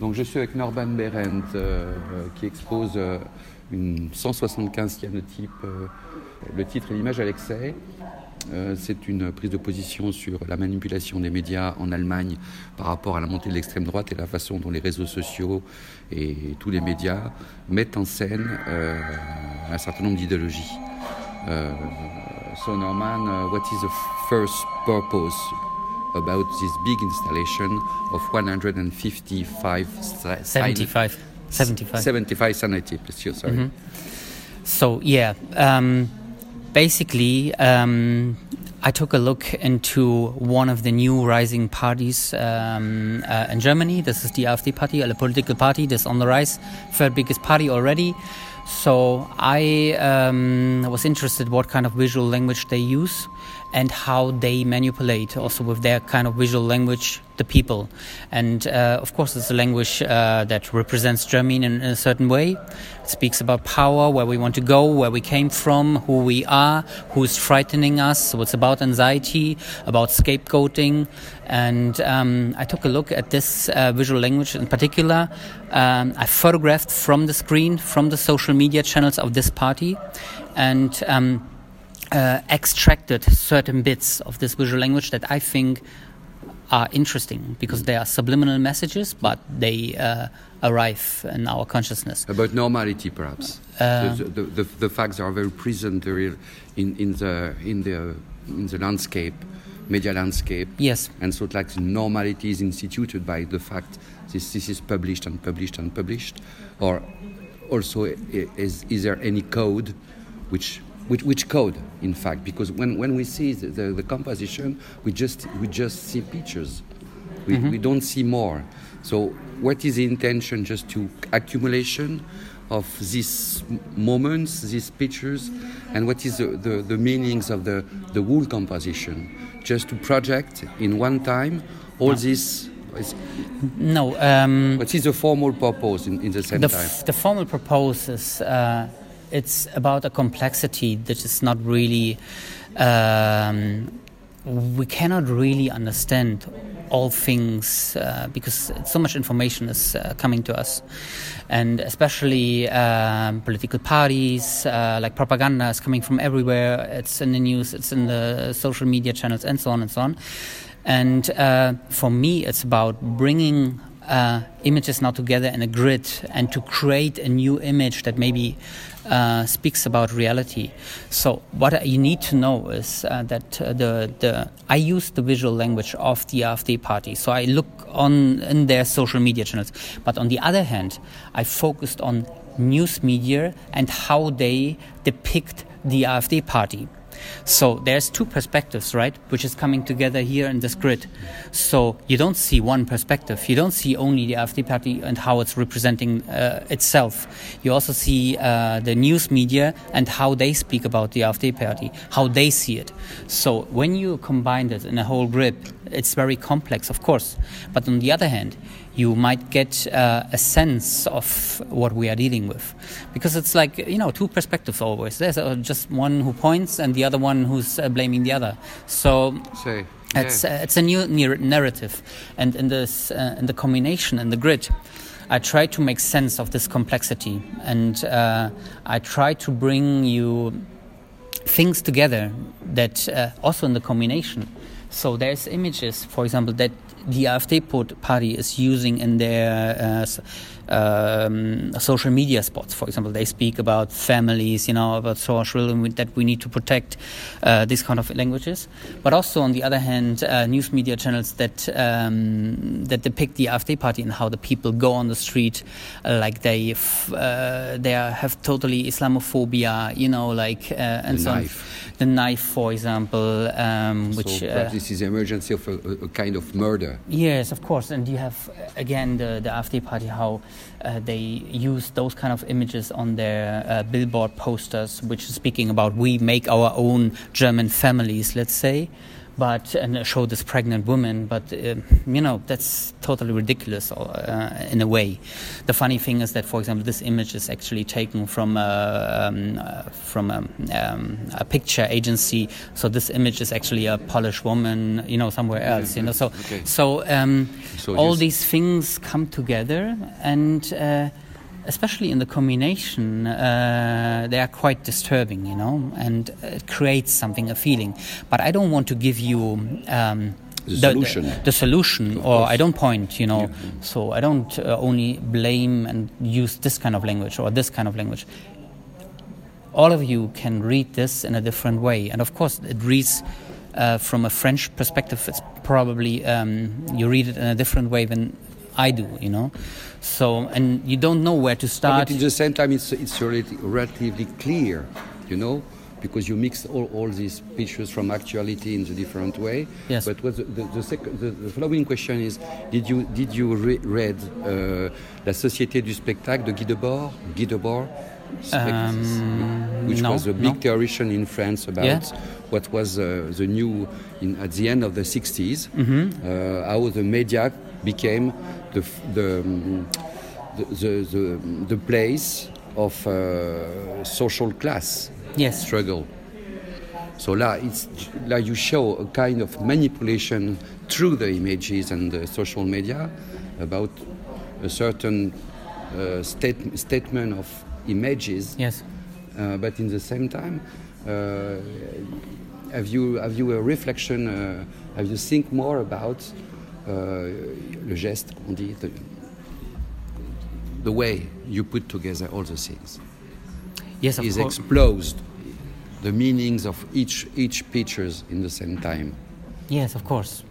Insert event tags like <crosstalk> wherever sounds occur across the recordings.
Donc je suis avec Norban Berendt euh, qui expose euh, une 175 cyanotype. Euh, le titre et l'image Alexei. Euh, c'est une prise de position sur la manipulation des médias en Allemagne par rapport à la montée de l'extrême droite et la façon dont les réseaux sociaux et tous les médias mettent en scène euh, un certain nombre d'idéologies. Euh, so Norman, uh, what is the first purpose about this big installation of 155 75 75 75 sanity, sorry. Mm -hmm. So yeah, um, basically, um, I took a look into one of the new rising parties um, uh, in Germany. This is the AfD party, a political party that's on the rise, third biggest party already. So I um, was interested what kind of visual language they use and how they manipulate also with their kind of visual language the people. And uh, of course, it's a language uh, that represents Germany in, a certain way. It speaks about power, where we want to go, where we came from, who we are, who is frightening us. So it's about anxiety, about scapegoating. And um, I took a look at this uh, visual language in particular. Um, I photographed from the screen, from the social media channels of this party. And um, uh, extracted certain bits of this visual language that I think are interesting because they are subliminal messages, but they uh, arrive in our consciousness. About normality, perhaps. Uh, the, the, the, the, facts are very present in, in, the, in, the, in the landscape, media landscape. Yes. And so, like, normality is instituted by the fact this, this is published and published and published. Or also, is, is there any code which which, which code, in fact, because when, when we see the, the, the composition, we just, we just see pictures. We, mm-hmm. we don't see more. So, what is the intention? Just to accumulation of these moments, these pictures, and what is the, the, the meanings of the, the whole composition? Just to project in one time all no. This no. Um, what is the formal purpose in, in the same the time? the formal purpose is uh, it's about a complexity that is not really um, we cannot really understand all things uh, because so much information is uh, coming to us and especially um, political parties uh, like propaganda is coming from everywhere it's in the news it's in the social media channels and so on and so on and uh, for me it's about bringing uh, images now together in a grid and to create a new image that maybe uh, speaks about reality. So what you need to know is uh, that uh, the the I use the visual language of the AfD party. So I look on in their social media channels, but on the other hand, I focused on news media and how they depict the AfD party. So there's two perspectives, right, which is coming together here in this grid. So you don't see one perspective. You don't see only the AfD party and how it's representing uh, itself. You also see uh, the news media and how they speak about the AfD party, how they see it. So when you combine it in a whole grid, it's very complex, of course. But on the other hand, you might get uh, a sense of what we are dealing with. Because it's like, you know, two perspectives always. There's uh, just one who points and the other one who's uh, blaming the other. So. Say. It's, uh, it's a new narrative, and in this uh, in the combination in the grid, I try to make sense of this complexity, and I try to bring you things together that also in the combination so there's images, for example, that the AfD party is using in their uh, um, social media spots. For example, they speak about families, you know, about social that we need to protect uh, these kind of languages. But also, on the other hand, uh, news media channels that um, that depict the AfD party and how the people go on the street, uh, like they uh, they have totally Islamophobia, you know, like uh, and the so knife. on the knife, for example, um, which so uh, this is the emergency of a, a, kind of murder. Yes, of course, and you have again the the AfD party how uh, they use those kind of images on their uh, billboard posters, which is speaking about we make our own German families, let's say. But and show this pregnant woman. But uh, you know that's totally ridiculous uh, in a way. The funny thing is that, for example, this image is actually taken from a, um, uh, from a, um, a, picture agency. So this image is actually a Polish woman, you know, somewhere else. You know, so okay. so, um, so all these things come together and uh, especially in the combination, uh, they are quite disturbing, you know, and it creates something, a feeling. But I don't want to give you. Um, the, the, solution, the, the solution or. I don't point, you know. Yeah. So I don't uh, only blame and use this kind of language or this kind of language. All of you can read this in a different way, and of course, it reads uh, from a French perspective. It's probably um, you read it in a different way than I do, you know. So, and you don't know where to start. But at the same time, it's, it's relatively clear, you know, because you mix all, all these pictures from actuality in a different way. Yes. But what the, the, the, sec- the, the following question is Did you, did you re- read uh, La Société du Spectacle de Guy Debord? Guy Debord? Um, which no, was a big no. theorization in France about yeah. what was uh, the new in, at the end of the 60s, mm-hmm. uh, how the media became the the, the, the, the place of uh, social class yes. struggle. So là, it's, là, you show a kind of manipulation through the images and the social media about a certain uh, state, statement of images. Yes. Uh, but in the same time, uh, have you have you a reflection? Uh, have you think more about le geste qu'on dit, the, the way you put together all the things. Yes, of is course. explosed the meanings of each each pictures in the same time. Yes, of course.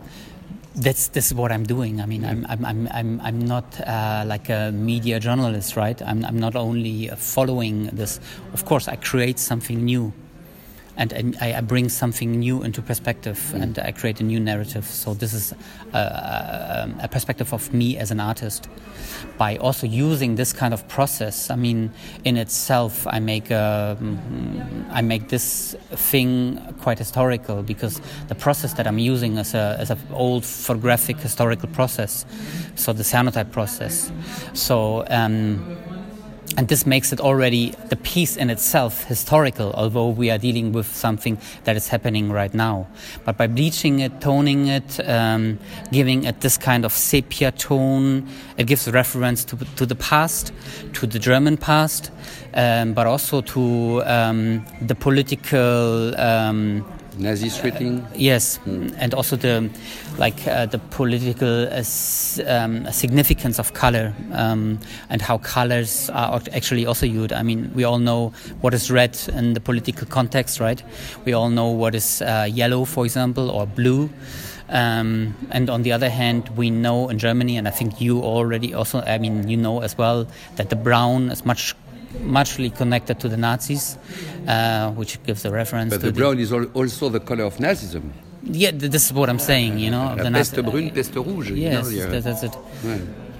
That's this is what I'm doing. I mean, I'm I'm I'm I'm, I'm not uh, like a media journalist, right? I'm I'm not only following this. Of course, I create something new and, I, I, bring something new into perspective mm. and I create a new narrative. So this is a, a, perspective of me as an artist. By also using this kind of process, I mean, in itself, I make a, mm, I make this thing quite historical because the process that I'm using is a is an old photographic historical process, so the cyanotype process. So. Um, and this makes it already the piece in itself historical, although we are dealing with something that is happening right now. But by bleaching it, toning it, um, giving it this kind of sepia tone, it gives reference to, to the past, to the German past, um, but also to um, the political um, Nazi shooting. Yes, mm. and also the like uh, the political uh, um, significance of color um, and how colors are actually also used. I mean, we all know what is red in the political context, right? We all know what is uh, yellow, for example, or blue. Um, and on the other hand, we know in Germany, and I think you already also, I mean, you know as well, that the brown is much muchly connected to the Nazis, uh, which gives a reference. But the, the brown is also the color of Nazism. Yeah, this is what I'm saying. You know, the peste brune, peste rouge. Yes, you know, that, that's it.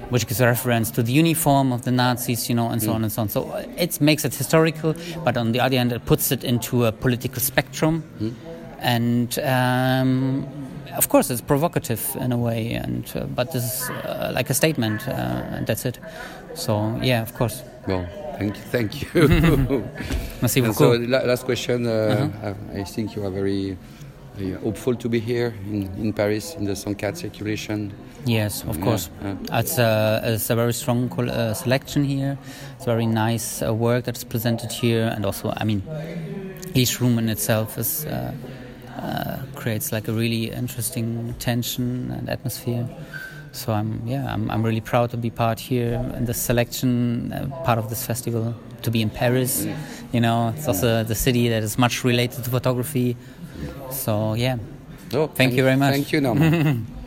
Which gives a reference to the uniform of the Nazis, you know, and so mm. on and so on. So it makes it historical, but on the other hand, it puts it into a political spectrum, mm. and um, of course, it's provocative in a way, and uh, but this is uh, like a statement, uh, and that's it. So yeah, of course. Well, Thank you. Thank you. <laughs> Merci beaucoup. So, last question. Uh, uh-huh. I, I, think you are very, very, hopeful to be here in, in Paris in the Sankat circulation. Yes, of course. Yeah. It's, a, it's a very strong uh, selection here. It's very nice uh, work that's presented here, and also, I mean, each room in itself is. Uh, uh, creates like a really interesting tension and atmosphere. So I'm yeah I'm, I'm really proud to be part here in the selection uh, part of this festival to be in Paris. You know, it's also the city that is much related to photography. So yeah. Oh, thank, thank you very much. Thank you, Norman. <laughs>